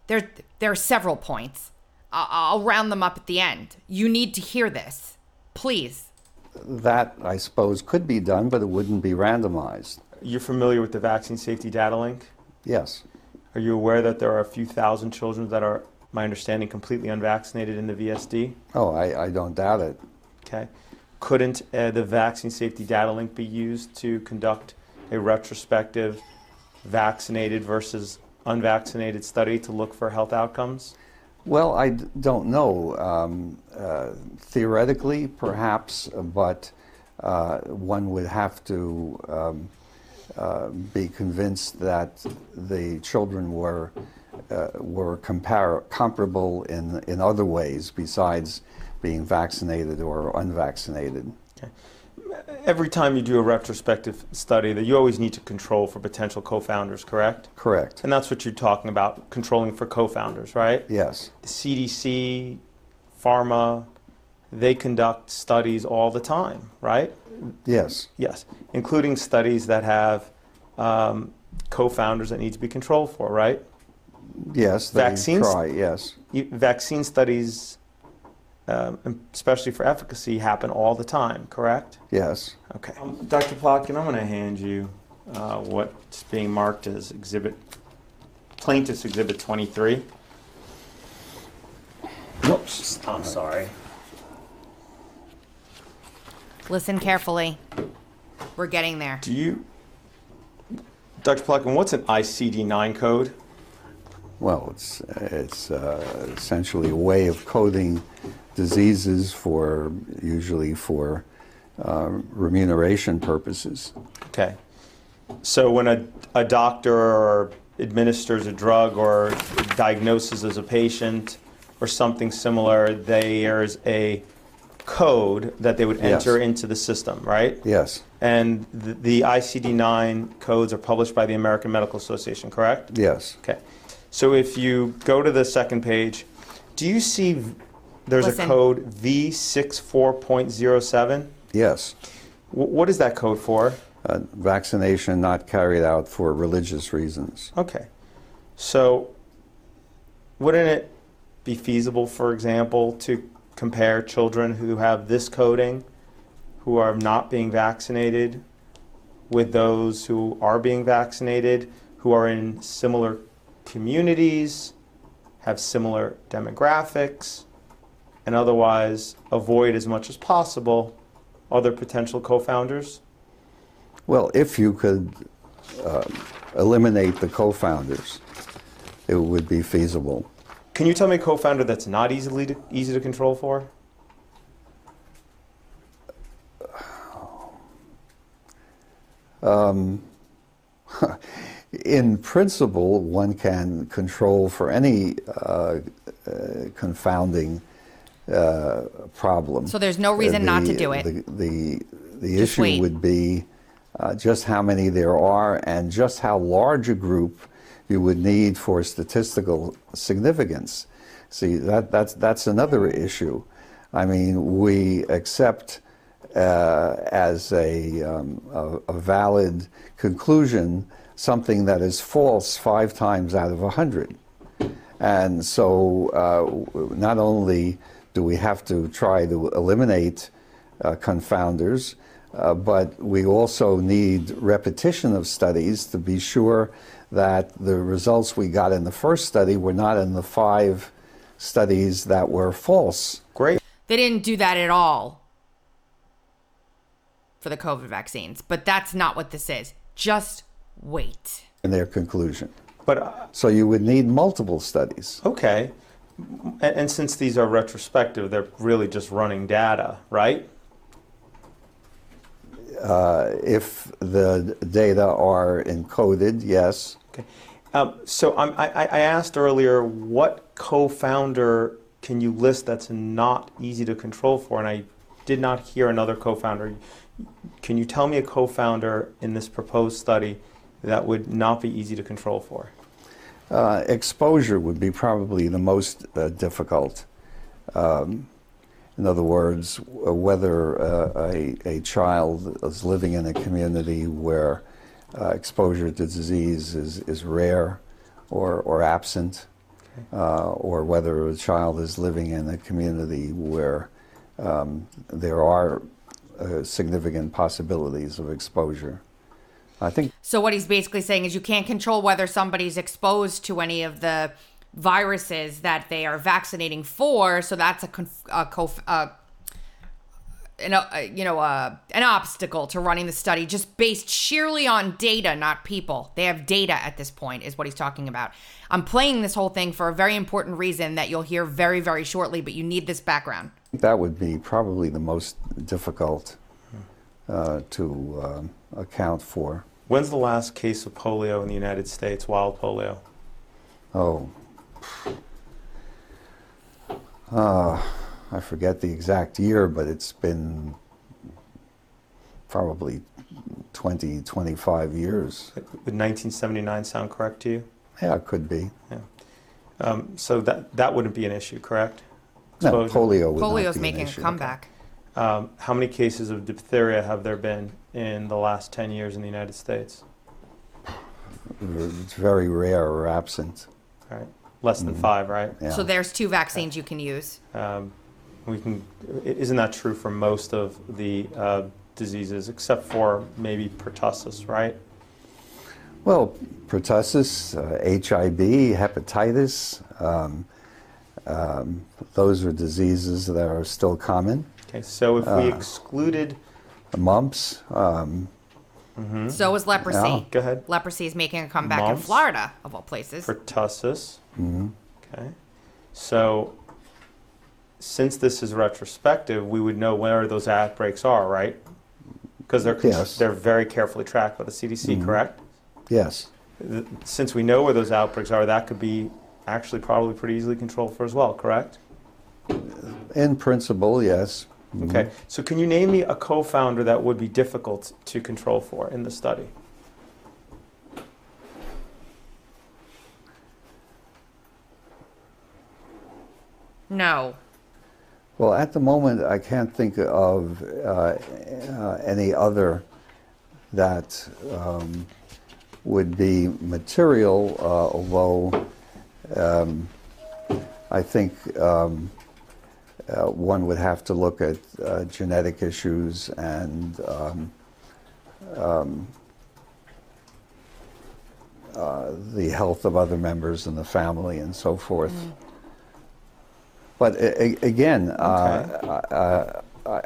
there, there are several points. I'll round them up at the end. You need to hear this. Please. That, I suppose, could be done, but it wouldn't be randomized. You're familiar with the Vaccine Safety Data Link? Yes. Are you aware that there are a few thousand children that are, my understanding, completely unvaccinated in the VSD? Oh, I, I don't doubt it. Okay. Couldn't uh, the Vaccine Safety Data Link be used to conduct a retrospective vaccinated versus unvaccinated study to look for health outcomes? Well, I d- don't know. Um, uh, theoretically, perhaps, but uh, one would have to um, uh, be convinced that the children were uh, were compar- comparable in in other ways besides being vaccinated or unvaccinated. Every time you do a retrospective study, that you always need to control for potential confounders, correct? Correct. And that's what you're talking about, controlling for confounders, right? Yes. The CDC, pharma, they conduct studies all the time, right? Yes. Yes, including studies that have um, confounders that need to be controlled for, right? Yes. They Vaccines. Try. Yes. Vaccine studies, um, especially for efficacy, happen all the time, correct? Yes. Okay. Dr. Plotkin, I'm going to hand you uh, what's being marked as exhibit, plaintiff's exhibit 23. Whoops. I'm sorry. Listen carefully. We're getting there. Do you, Dr. Plotkin, what's an ICD-9 code? Well, it's it's uh, essentially a way of coding diseases for usually for uh, remuneration purposes. Okay. So when a, a doctor administers a drug or diagnoses as a patient or something similar, there's a code that they would Yes. enter into the system, right? Yes. And the, the ICD 9 codes are published by the American Medical Association, correct? Yes. Okay. So if you go to the second page, do you see there's Listen. a code V64.07? Yes. Wh- what is that code for? Uh, vaccination not carried out for religious reasons. Okay. So wouldn't it be feasible, for example, to compare children who have this coding, who are not being vaccinated, with those who are being vaccinated, who are in similar communities, have similar demographics, and otherwise avoid as much as possible other potential confounders? Well, if you could uh, eliminate the confounders, it would be feasible. Can you tell me a confounder that's not easily to, easy to control for? Um, in principle, one can control for any uh, uh, confounding uh, problem. So there's no reason not to do it. The, the, the issue wait. would be uh, just how many there are and just how large a group you would need for statistical significance. See, that, that's, that's another issue. I mean, we accept uh, as a, um, a, a valid conclusion something that is false five times out of a hundred. And so uh, not only do we have to try to eliminate uh, confounders, uh, but we also need repetition of studies to be sure that the results we got in the first study were not in the five studies that were false. Great. They didn't do that at all for the COVID vaccines, but that's not what this is. Just wait. in their conclusion. But uh, So you would need multiple studies. Okay. And, and since these are retrospective, they're really just running data, right? Uh, if the data are encoded, yes. Okay. Um, so I'm, I, I I asked earlier, what confounder can you list that's not easy to control for? And I did not hear another confounder. Can you tell me a confounder in this proposed study that would not be easy to control for? Uh, exposure would be probably the most uh, difficult. Um, in other words, whether uh, a, a child is living in a community where uh, exposure to disease is, is rare or, or absent, uh, or whether a child is living in a community where um, there are uh, significant possibilities of exposure. I think So what he's basically saying is you can't control whether somebody's exposed to any of the viruses that they are vaccinating for. So that's a, conf- a uh, an, uh, you know, uh, an obstacle to running the study just based sheerly on data, not people. They have data at this point, is what he's talking about. I'm playing this whole thing for a very important reason that you'll hear very, very shortly, but you need this background. that would be probably the most difficult uh, to um, account for. When's the last case of polio in the United States, wild polio? Oh, uh, I forget the exact year, but it's been probably 20, 25 years. Would 1979 sound correct to you? Yeah, it could be. Yeah. Um, so that that wouldn't be an issue, correct? No, Exposure? polio would Polio's not be an making a issue. comeback. Um, how many cases of diphtheria have there been in the last 10 years in the United States? It's very rare or absent. All right. Less than Mhm. five, right? Yeah. So there's two vaccines you can use. Um, we can. i- Isn't that true for most of the uh, diseases, except for maybe pertussis, right? Well, pertussis, uh, HIV, hepatitis, um, um, those are diseases that are still common. Okay. So if we Uh, excluded, Mumps, um, So is leprosy. Yeah. Go ahead. Leprosy is making a comeback in Mumps. Florida, of all places. pertussis. mhm. Okay. So since this is retrospective, we would know where those outbreaks are, right? Because they're con- Yes. they're very carefully tracked by the CDC, Mhm. correct? yes. Th- Since we know where those outbreaks are, that could be actually probably pretty easily controlled for as well, correct? In principle, yes. Okay. So can you name me a confounder that would be difficult to control for in the study? No. Well, at the moment, I can't think of uh, uh, any other that um, would be material, uh, although um, I think um, one would have to look at uh, genetic issues and um, um, uh, the health of other members in the family and so forth. But a- a- again, uh, uh,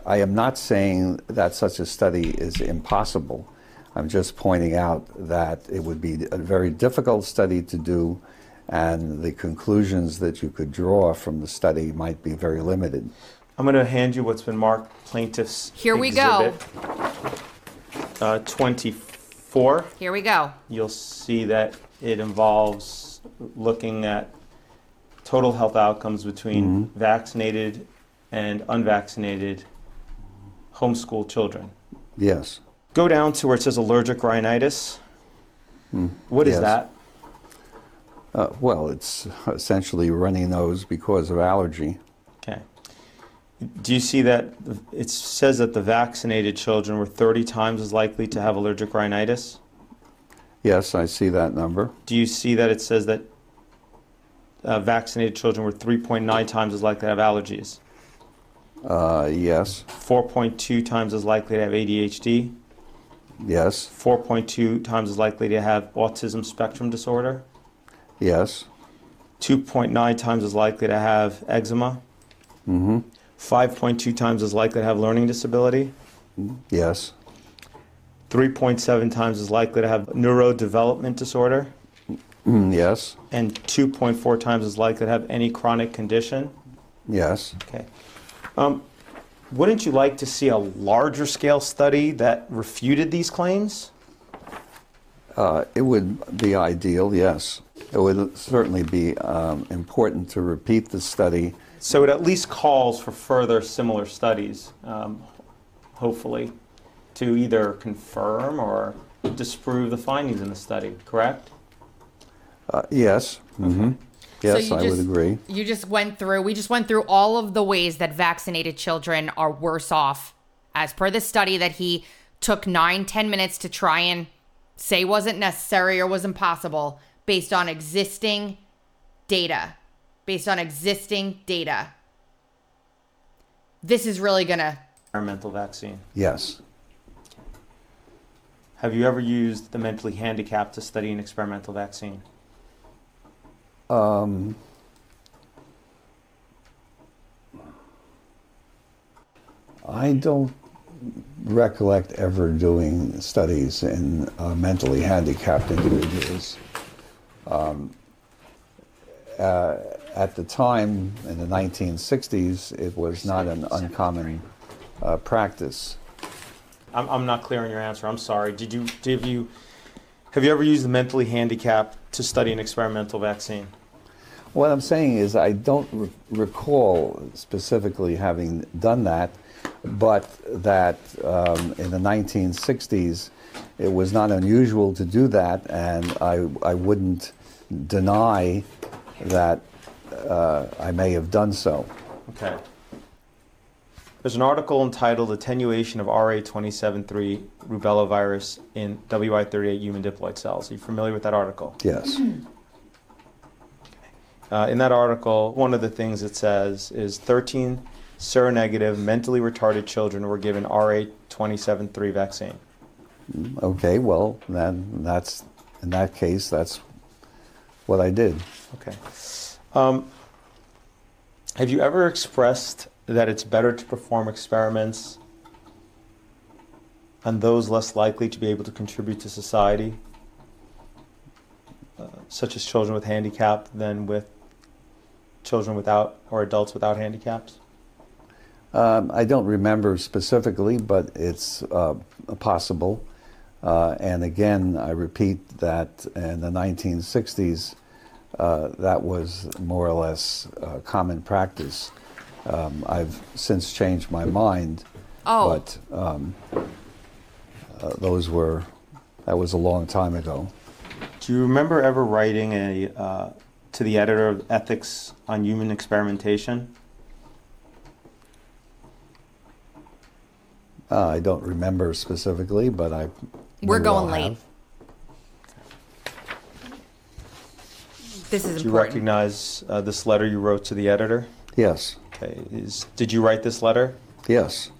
I, I am not saying that such a study is impossible. I'm just pointing out that it would be a very difficult study to do, and the conclusions that you could draw from the study might be very limited. I'm going to hand you what's been marked plaintiff's Here we go. exhibit, Uh, 24. Here we go. You'll see that it involves looking at total health outcomes between vaccinated and unvaccinated homeschool children. Yes. Go down to where it says allergic rhinitis. Mm. What is Yes. that? Uh, well, it's essentially runny nose because of allergy. Okay. Do you see that it says that the vaccinated children were 30 times as likely to have allergic rhinitis? Yes, I see that number. Do you see that it says that uh, vaccinated children were 3.9 times as likely to have allergies? Uh, yes, 4.2 times as likely to have ADHD? yes, 4.2 times as likely to have autism spectrum disorder? Yes. 2.9 times as likely to have eczema? Mm-hmm. 5.2 times as likely to have learning disability? Yes, 3.7 times as likely to have neurodevelopment disorder? Mm, yes, And 2.4 times as likely to have any chronic condition? yes. Okay. Um, wouldn't you like to see a larger scale study that refuted these claims? Uh, it would be ideal, yes. It would certainly be um, important to repeat the study. So it at least calls for further similar studies, um, hopefully, to either confirm or disprove the findings in the study, correct? Uh, yes, hmm yes, you I just- would agree. You just went through, we just went through all of the ways that vaccinated children are worse off as per the study that he took nine, ten minutes to try and say wasn't necessary or was impossible based on existing data. Based on existing data. This is really gonna Experimental vaccine. Yes, Have you ever used the mentally handicapped to study an experimental vaccine? um, I don't recollect ever doing studies in uh, mentally handicapped individuals. Um, uh, at the time, in the 1960s, it was not an uncommon uh, practice. I'm, I'm not clear on your answer. I'm sorry. Did you, did you, have you ever used the mentally handicapped to study an experimental vaccine? What I'm saying is, I don't re- recall specifically having done that, but that um, in the 1960s, it was not unusual to do that, and I, I wouldn't deny that uh, I may have done so. Okay. There's an article entitled Attenuation of RA273 Rubella Virus in WI38 Human Diploid Cells. Are you familiar with that article? Yes. Uh, in that article, one of the things it says is 13 seronegative, mentally retarded children were given RA273 vaccine. Okay, well, then that's in that case, that's what I did. Okay. Um, have you ever expressed that it's better to perform experiments on those less likely to be able to contribute to society, uh, such as children with handicap, than with children without or adults without handicaps? Um, I don't remember specifically, but it's uh, possible. Uh, and again, I repeat that in the 1960s, uh, that was more or less uh, common practice. Um, I've since changed my mind, Oh. but um, uh, those were that was a long time ago. Do you remember ever writing a uh, to the editor of Ethics on Human Experimentation? Uh, I don't remember specifically, but I. We're going late. have. This is Do you recognize uh, this letter you wrote to the editor? Yes. Okay. Is did you write this letter? Yes.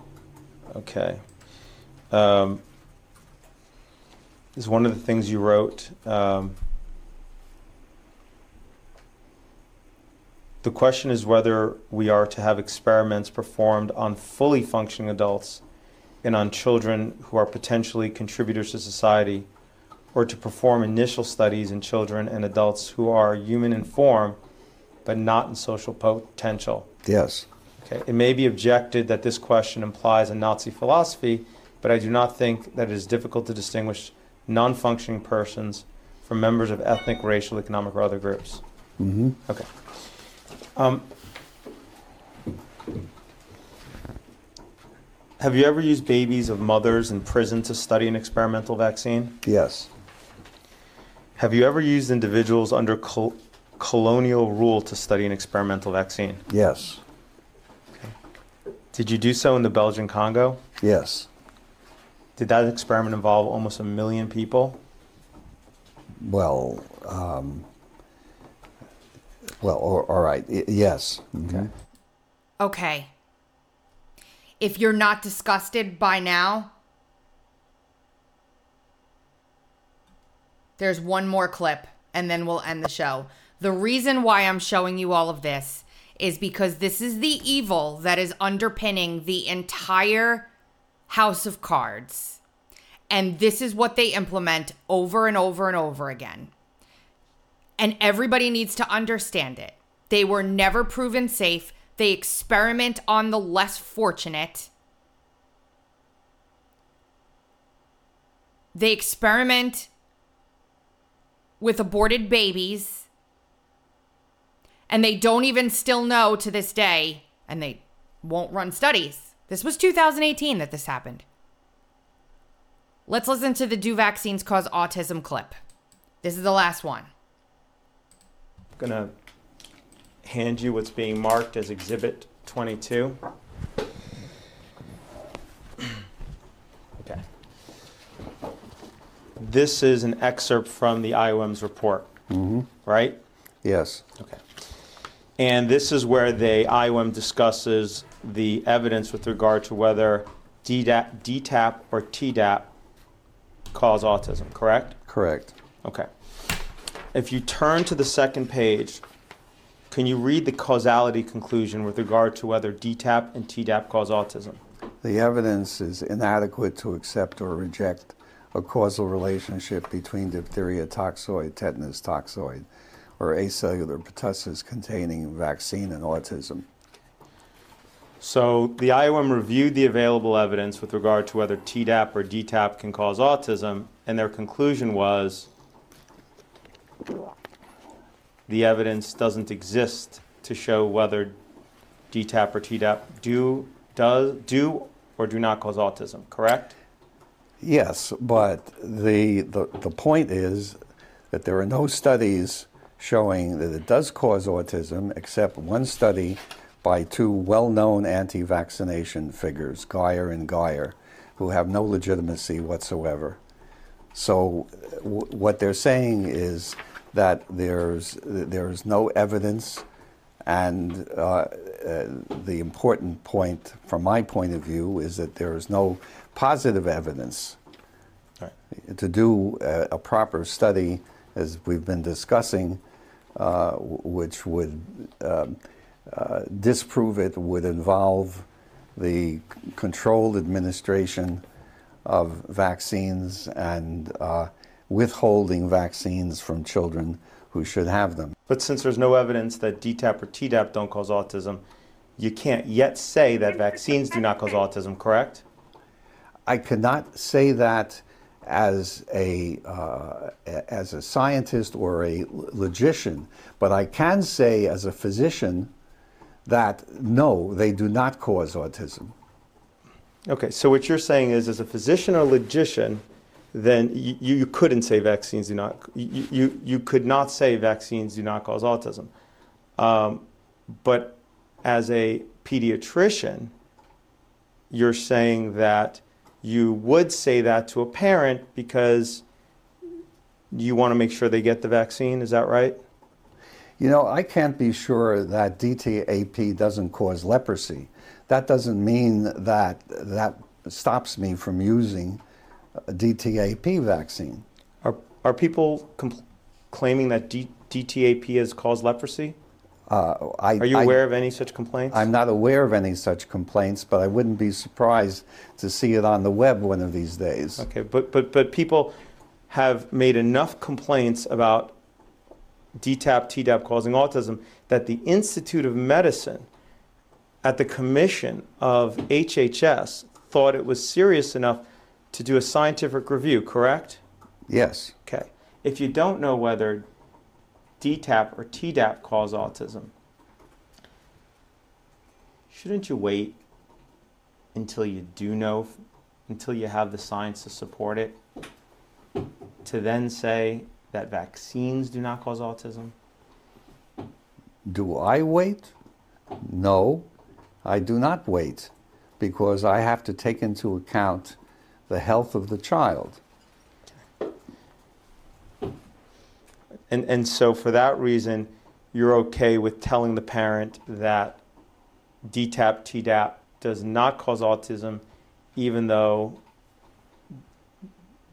Okay. Um, is one of the things you wrote. Um, the question is whether we are to have experiments performed on fully functioning adults and on children who are potentially contributors to society, or to perform initial studies in children and adults who are human in form but not in social potential. Yes. Okay. It may be objected that this question implies a Nazi philosophy, but I do not think that it is difficult to distinguish non functioning persons from members of ethnic, racial, economic, or other groups. Mm-hmm. Okay. Um, have you ever used babies of mothers in prison to study an experimental vaccine? Yes. Have you ever used individuals under col- colonial rule to study an experimental vaccine? Yes. Did you do so in the Belgian Congo? Yes. Did that experiment involve almost a million people? Well, um, well, or, all right. y- yes. Okay. Okay. If you're not disgusted by now, there's one more clip and then we'll end the show. The reason why I'm showing you all of this is because this is the evil that is underpinning the entire house of cards. And this is what they implement over and over and over again. And everybody needs to understand it. They were never proven safe. They experiment on the less fortunate. They experiment with aborted babies. And they don't even still know to this day, and they won't run studies. This was 2018 that this happened. Let's listen to the Do Vaccines Cause Autism clip. This is the last one. To hand you what's being marked as Exhibit 22. Okay. This is an excerpt from the IOM's report, hmm right? Yes. Okay. And this is where the IOM discusses the evidence with regard to whether DDAP, DTAP or TDAP cause autism, correct? Correct. Okay. If you turn to the second page, can you read the causality conclusion with regard to whether DTAP and TDAP cause autism? The evidence is inadequate to accept or reject a causal relationship between diphtheria toxoid, tetanus toxoid, or acellular pertussis containing vaccine and autism. So the IOM reviewed the available evidence with regard to whether TDAP or DTAP can cause autism, and their conclusion was the evidence doesn't exist to show whether DTAP or TDAP do does do or do not cause autism. Correct? Yes, but the, the, the point is that there are no studies showing that it does cause autism except one study by two well known anti vaccination figures, Geier and Geier, who have no legitimacy whatsoever. So, w- what they're saying is that there's, there's no evidence, and uh, uh, the important point, from my point of view, is that there is no positive evidence to do a, a proper study, as we've been discussing, uh, which would um, uh, disprove it, would involve the controlled administration of vaccines and uh, withholding vaccines from children who should have them. But since there's no evidence that DTAP or TDAP don't cause autism, you can't yet say that vaccines do not cause autism, correct? I cannot say that as a uh, as a scientist or a logician, but I can say as a physician that no, they do not cause autism. Okay, so what you're saying is, as a physician or logician, then you, you couldn't say vaccines do not, you, you, you could not say vaccines do not cause autism. Um, but as a pediatrician, you're saying that you would say that to a parent because you want to make sure they get the vaccine. Is that right? You know, I can't be sure that DTAP doesn't cause leprosy. That doesn't mean that that stops me from using DTAP vaccine. Are, are people compl- claiming that D- DTAP has caused leprosy? Uh, I, Are you I- aware of any such complaints? I'm not aware of any such complaints, but I wouldn't be surprised to see it on the web one of these days. Okay, but, but, but people have made enough complaints about DTaP, TDAP causing autism that the Institute of Medicine at the commission of HHS thought it was serious enough to do a scientific review, correct? Yes. Okay. If you don't know whether DTaP or TDAP cause autism, shouldn't you wait until you do know, until you have the science to support it, to then say that vaccines do not cause autism? Do I wait? No, I do not wait because I have to take into account the health of the child. And, and so for that reason, you're okay with telling the parent that DTaP, TDAP does not cause autism, even though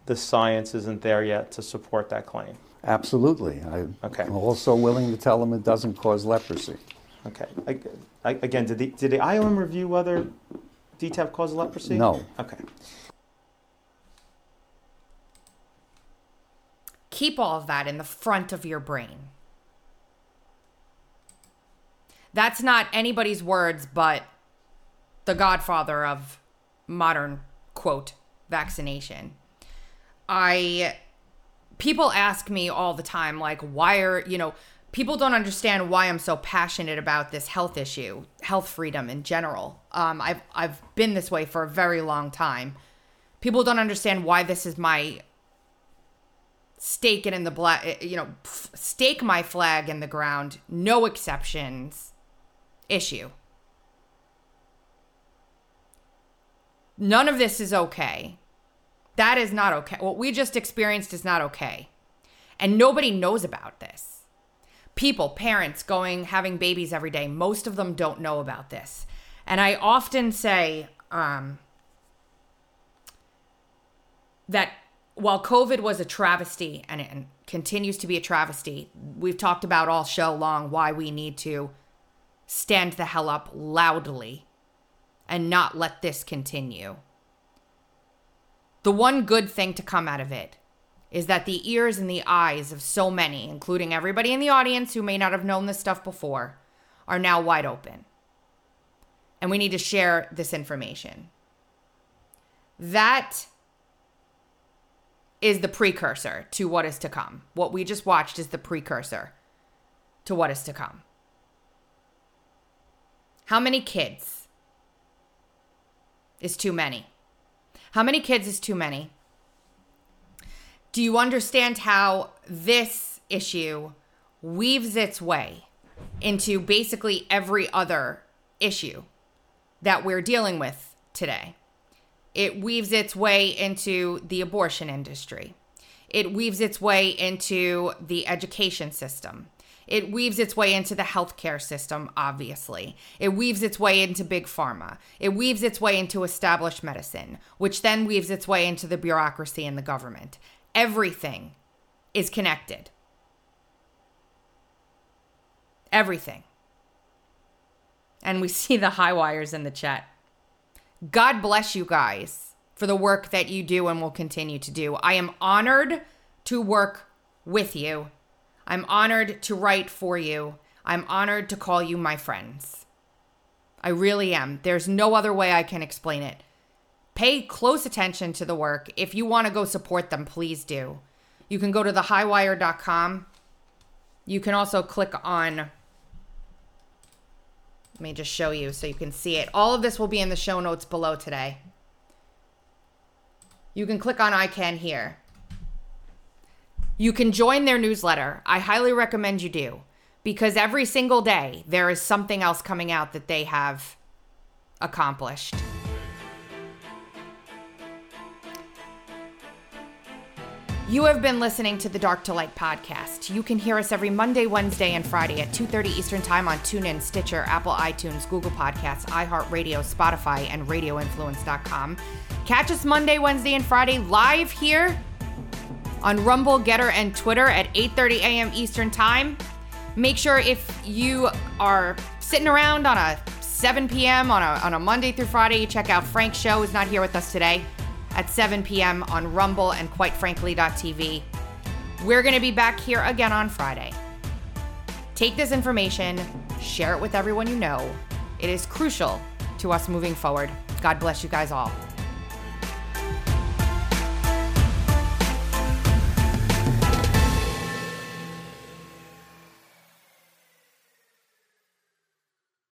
the science isn't there yet to support that claim. Absolutely. Okay. I'm also willing to tell them it doesn't cause leprosy. Okay. I, I, again, did the, did the IOM review whether DTaP causes leprosy? No. Okay. Keep all of that in the front of your brain. That's not anybody's words, but the godfather of modern quote vaccination. I people ask me all the time like why are, you know, people don't understand why I'm so passionate about this health issue, health freedom in general. Um I've I've been this way for a very long time. People don't understand why this is my stake it in the black, you know, stake my flag in the ground, no exceptions issue. None of this is okay. That is not okay. What we just experienced is not okay. And nobody knows about this. People, parents going, having babies every day, most of them don't know about this. And I often say um, that while COVID was a travesty and, it continues to be a travesty, we've talked about all show long why we need to stand the hell up loudly and not let this continue. The one good thing to come out of it is that the ears and the eyes of so many, including everybody in the audience who may not have known this stuff before, are now wide open. And we need to share this information. That is the precursor to what is to come. What we just watched is the precursor to what is to come. How many kids is too many? How many kids is too many? Do you understand how this issue weaves its way into basically every other issue that we're dealing with today? It weaves its way into the abortion industry. It weaves its way into the education system. It weaves its way into the healthcare system, obviously. It weaves its way into big pharma. It weaves its way into established medicine, which then weaves its way into the bureaucracy and the government. Everything is connected. Everything. And we see the Highwires in the chat. God bless you guys for the work that you do and will continue to do. I am honored to work with you. I'm honored to write for you. I'm honored to call you my friends. I really am. There's no other way I can explain it. pay close attention to the work. If you want to go support them, please do. You can go to thehighwire.com. You can also click on let me just show you so you can see it. All of this will be in the show notes below today. You can click on ICAN here. You can join their newsletter. I highly recommend you do because every single day there is something else coming out that they have accomplished. You have been listening to the Dark to Light podcast. You can hear us every Monday, Wednesday, and Friday at 2:30 Eastern Time on TuneIn, Stitcher, Apple iTunes, Google Podcasts, iHeartRadio, Spotify, and RadioInfluence.com. Catch us Monday, Wednesday, and Friday live here on Rumble, Gettr, and Twitter at 8:30 a.m. Eastern Time. Make sure if you are sitting around on a 7 p.m. on a, on a Monday through Friday, you check out Frank's show. Is not here with us today at 7 p.m. on Rumble and quite frankly.tv. We're going to be back here again on Friday. Take this information, share it with everyone you know. It is crucial to us moving forward. God bless you guys all.